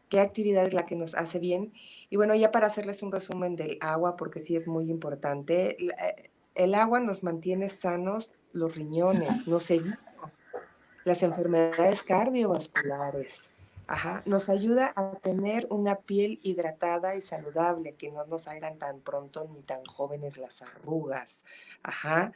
Speaker 3: ¿Qué actividad es la que nos hace bien? Y bueno, ya para hacerles un resumen del agua, porque sí es muy importante, eh, el agua nos mantiene sanos los riñones, nos evita las enfermedades cardiovasculares, Ajá, nos ayuda a tener una piel hidratada y saludable, que no nos hagan tan pronto ni tan jóvenes las arrugas. Ajá,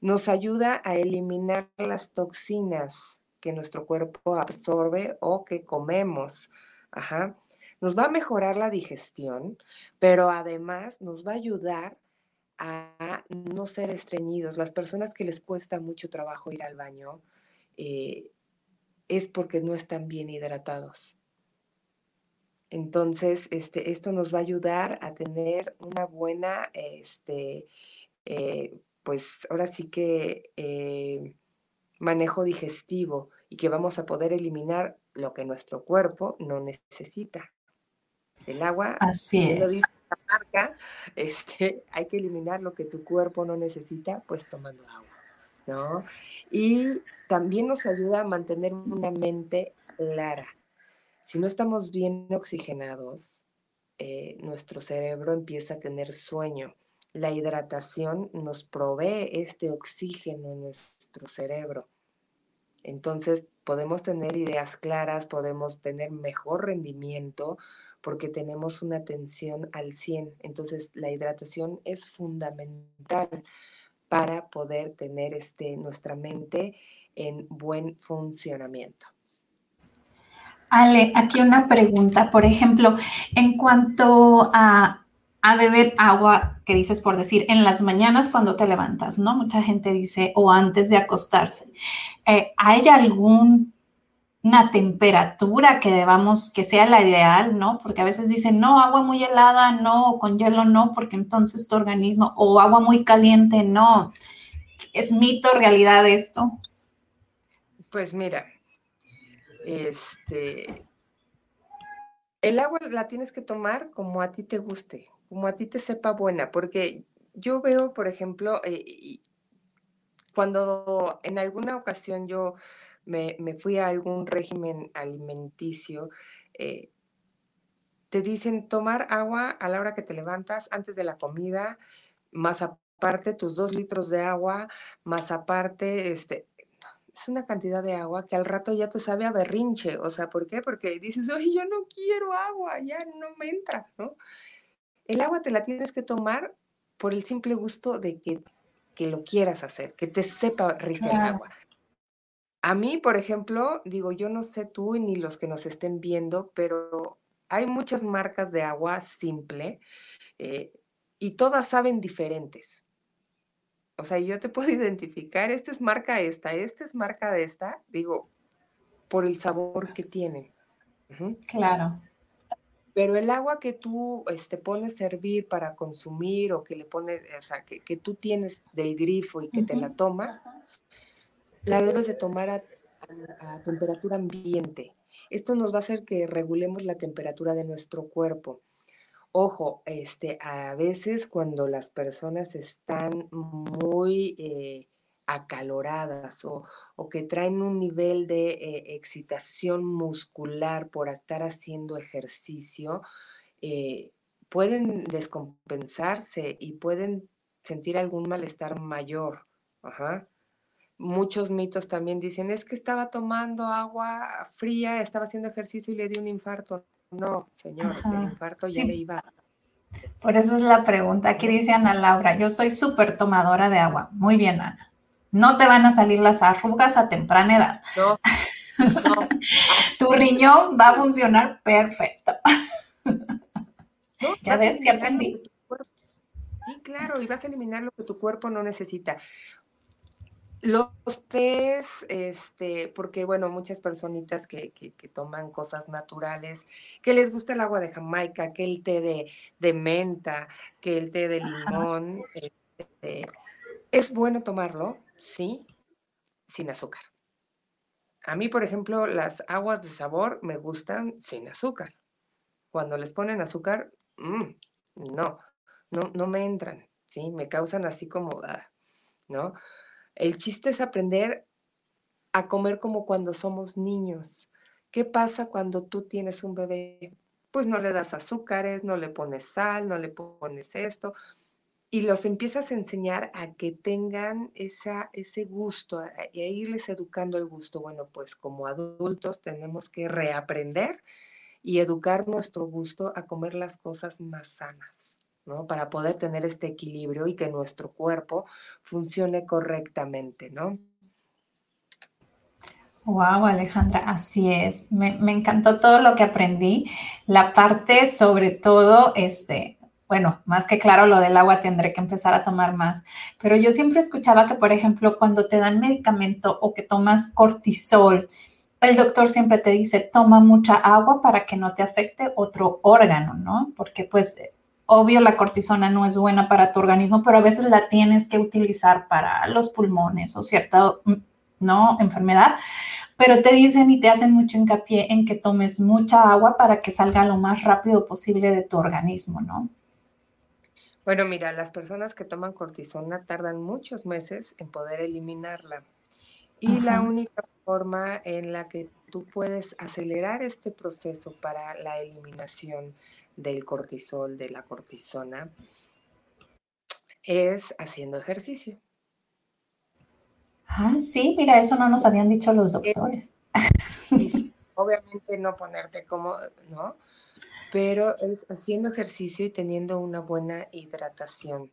Speaker 3: nos ayuda a eliminar las toxinas que nuestro cuerpo absorbe o que comemos. Ajá, nos va a mejorar la digestión, pero además nos va a ayudar a no ser estreñidos. Las personas que les cuesta mucho trabajo ir al baño, eh, es porque no están bien hidratados. Entonces, este, esto nos va a ayudar a tener una buena, este, eh, pues ahora sí que eh, manejo digestivo y que vamos a poder eliminar lo que nuestro cuerpo no necesita. El agua,
Speaker 2: Así
Speaker 3: lo dice la marca, este, hay que eliminar lo que tu cuerpo no necesita, pues tomando agua. ¿No? Y también nos ayuda a mantener una mente clara. Si no estamos bien oxigenados, eh, nuestro cerebro empieza a tener sueño. La hidratación nos provee este oxígeno en nuestro cerebro. Entonces podemos tener ideas claras, podemos tener mejor rendimiento porque tenemos una atención al 100. Entonces la hidratación es fundamental para poder tener este, nuestra mente en buen funcionamiento.
Speaker 2: Ale, aquí una pregunta, por ejemplo, en cuanto a, beber agua, que dices por decir, en las mañanas cuando te levantas, ¿no? Mucha gente dice, o antes de acostarse. Eh, ¿Hay algún una temperatura que debamos, que sea la ideal, ¿no? Porque a veces dicen, no, agua muy helada, no, con hielo, no, porque entonces tu organismo, o agua muy caliente, no. ¿Es mito, realidad esto?
Speaker 3: Pues mira, este, El agua la tienes que tomar como a ti te guste, como a ti te sepa buena, porque yo veo, por ejemplo, eh, cuando en alguna ocasión yo me, fui a algún régimen alimenticio, eh, te dicen tomar agua a la hora que te levantas, antes de la comida, más aparte tus dos litros de agua, más aparte, este, es una cantidad de agua que al rato ya te sabe a berrinche. O sea, ¿por qué? Porque dices, oye, yo no quiero agua, ya no me entra, ¿no? El agua te la tienes que tomar por el simple gusto de que, que lo quieras hacer, que te sepa rica el agua. A mí, por ejemplo, digo, yo no sé tú ni los que nos estén viendo, pero hay muchas marcas de agua simple eh, y todas saben diferentes. O sea, yo te puedo identificar, esta es marca esta, esta es marca de esta, digo, por el sabor que tienen.
Speaker 2: Claro.
Speaker 3: Pero el agua que tú este, pones a servir para consumir o que le pones, o sea, que, tú tienes del grifo y que te la tomas, la debes de tomar a, temperatura ambiente. Esto nos va a hacer que regulemos la temperatura de nuestro cuerpo. Ojo, este, a veces cuando las personas están muy eh, acaloradas o, que traen un nivel de eh, excitación muscular por estar haciendo ejercicio, eh, pueden descompensarse y pueden sentir algún malestar mayor. Muchos mitos también dicen, es que estaba tomando agua fría, estaba haciendo ejercicio y le dio un infarto. No, señor, el infarto ya le iba.
Speaker 2: Por eso es la pregunta. Aquí dice Ana Laura, yo soy súper tomadora de agua. Muy bien, Ana. No te van a salir las arrugas a temprana edad. No. tu riñón va a funcionar perfecto. ya ves, sí aprendí.
Speaker 3: Sí, claro, y vas a eliminar lo que tu cuerpo no necesita. Los tés, este, porque bueno, muchas personitas que, que, toman cosas naturales, que les gusta el agua de Jamaica, que el té de, de menta, que el té de limón, este, es bueno tomarlo, sí, sin azúcar. A mí, por ejemplo, las aguas de sabor me gustan sin azúcar. Cuando les ponen azúcar, mm, no, no, no me entran, ¿sí? Me causan así como, ah, ¿no? El chiste es aprender a comer como cuando somos niños. ¿Qué pasa cuando tú tienes un bebé? Pues no le das azúcares, no le pones sal, no le pones esto, y los empiezas a enseñar a que tengan esa, ese gusto y a irles educando el gusto. Bueno, pues como adultos tenemos que reaprender y educar nuestro gusto a comer las cosas más sanas. ¿No? Para poder tener este equilibrio y que nuestro cuerpo funcione correctamente, ¿no?
Speaker 2: Wow, Alejandra, así es. Me, encantó todo lo que aprendí. La parte, sobre todo, este, bueno, más que claro, lo del agua tendré que empezar a tomar más. Pero yo siempre escuchaba que, por ejemplo, cuando te dan medicamento o que tomas cortisol, el doctor siempre te dice, toma mucha agua para que no te afecte otro órgano, ¿no? Porque pues Obvio, la cortisona no es buena para tu organismo, pero a veces la tienes que utilizar para los pulmones o cierta mm, ¿no? enfermedad. Pero te dicen y te hacen mucho hincapié en que tomes mucha agua para que salga lo más rápido posible de tu organismo, ¿no?
Speaker 3: Bueno, mira, las personas que toman cortisona tardan muchos meses en poder eliminarla. Y la única forma en la que tú puedes acelerar este proceso para la eliminación del cortisol, de la cortisona, es haciendo ejercicio.
Speaker 2: Ah, sí, mira, eso no nos habían dicho los doctores.
Speaker 3: obviamente no ponerte como, ¿no? Pero es haciendo ejercicio y teniendo una buena hidratación.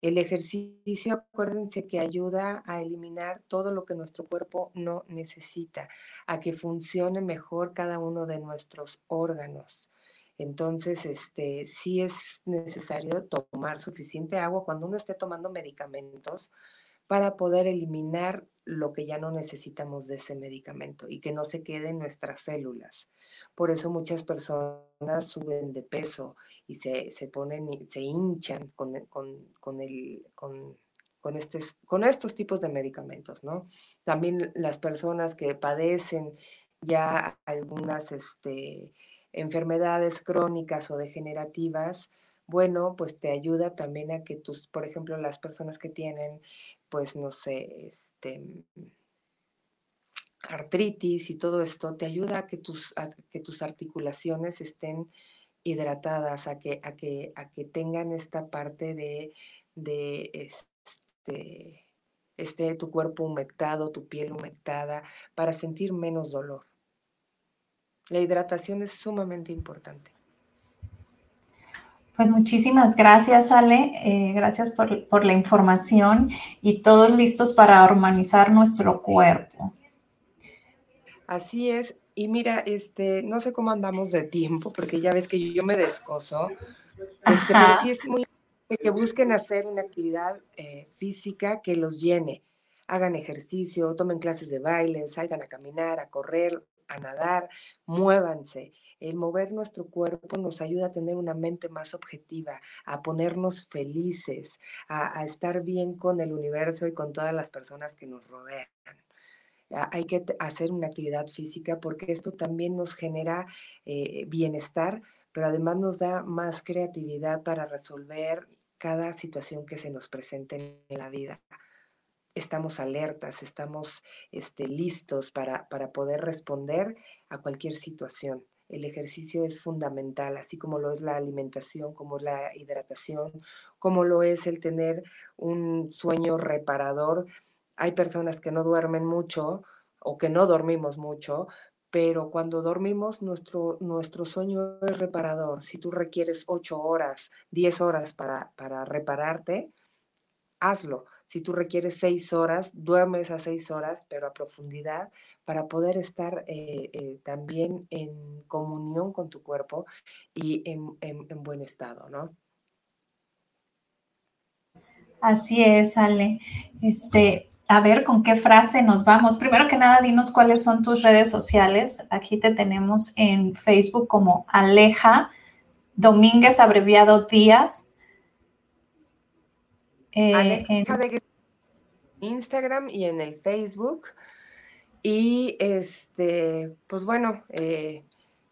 Speaker 3: El ejercicio, acuérdense que ayuda a eliminar todo lo que nuestro cuerpo no necesita, a que funcione mejor cada uno de nuestros órganos. Entonces, este, sí es necesario tomar suficiente agua cuando uno esté tomando medicamentos para poder eliminar lo que ya no necesitamos de ese medicamento y que no se quede en nuestras células. Por eso muchas personas suben de peso y se, se ponen, se hinchan con, con, con, el, con, con, con estos tipos de medicamentos, ¿no? También las personas que padecen ya algunas, este, enfermedades crónicas o degenerativas, bueno, pues te ayuda también a que tus, por ejemplo, las personas que tienen, pues no sé, este, artritis y todo esto, te ayuda a que tus, que tus articulaciones estén hidratadas, a que, a que, a que tengan esta parte de, de este, este, tu cuerpo humectado, tu piel humectada, para sentir menos dolor. La hidratación es sumamente importante.
Speaker 2: Pues muchísimas gracias, Ale. Eh, gracias por, por, la información y todos listos para armonizar nuestro cuerpo.
Speaker 3: Así es. Y mira, este, no sé cómo andamos de tiempo, porque ya ves que yo me descoso. Este, pero sí es muy importante que busquen hacer una actividad eh, física que los llene. Hagan ejercicio, tomen clases de baile, salgan a caminar, a correr, a nadar, muévanse. El mover nuestro cuerpo nos ayuda a tener una mente más objetiva, a ponernos felices, a, estar bien con el universo y con todas las personas que nos rodean hay que hacer una actividad física porque esto también nos genera eh, bienestar, pero además nos da más creatividad para resolver cada situación que se nos presente en la vida. Estamos alertas, estamos este, listos para, para poder responder a cualquier situación. El ejercicio es fundamental, así como lo es la alimentación, como la hidratación, como lo es el tener un sueño reparador hay personas que no duermen mucho o que no dormimos mucho, pero cuando dormimos nuestro, nuestro sueño es reparador. Si tú requieres ocho horas, diez horas para, para repararte, hazlo. Si tú requieres seis horas, duerme esas seis horas, pero a profundidad, para poder estar eh, eh, también en comunión con tu cuerpo y en, en buen estado, ¿no?
Speaker 2: Así es, Ale. Este, a ver con qué frase nos vamos. Primero que nada, dinos cuáles son tus redes sociales. Aquí te tenemos en Facebook como Aleja Domínguez, abreviado Díaz.
Speaker 3: Eh, en Instagram y en el Facebook. Y este, pues bueno, eh,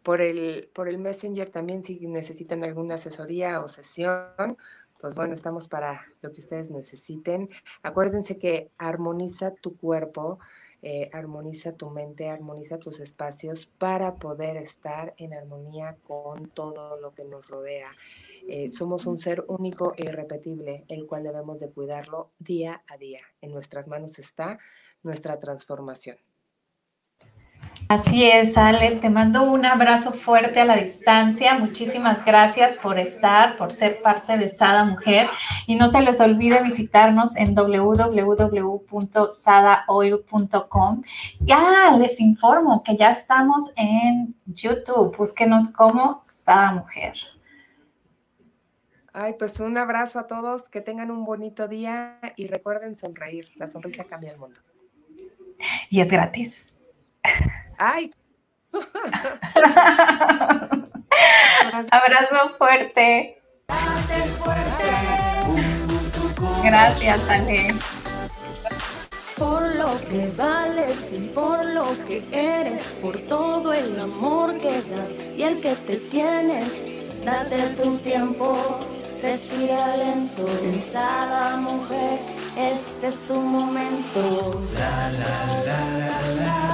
Speaker 3: por, el, por el Messenger también si necesitan alguna asesoría o sesión, pues bueno, estamos para lo que ustedes necesiten. Acuérdense que armoniza tu cuerpo, eh, armoniza tu mente, armoniza tus espacios para poder estar en armonía con todo lo que nos rodea. Eh, somos un ser único e irrepetible, el cual debemos de cuidarlo día a día. En nuestras manos está nuestra transformación.
Speaker 2: Así es, Ale, te mando un abrazo fuerte a la distancia. Muchísimas gracias por estar, por ser parte de Sada Mujer. Y no se les olvide visitarnos en www.sadaoil.com. Ya les informo que ya estamos en YouTube. Búsquenos como Sada Mujer.
Speaker 3: Ay, pues un abrazo a todos, que tengan un bonito día y recuerden sonreír. La sonrisa cambia el mundo.
Speaker 2: Y es gratis.
Speaker 3: Ay.
Speaker 2: Abrazo fuerte. Gracias, Ale.
Speaker 4: Por lo que vales y por lo que eres, por todo el amor que das y el que te tienes, date tu tiempo, respira lento, pensada mujer, este es tu momento. La, la, la,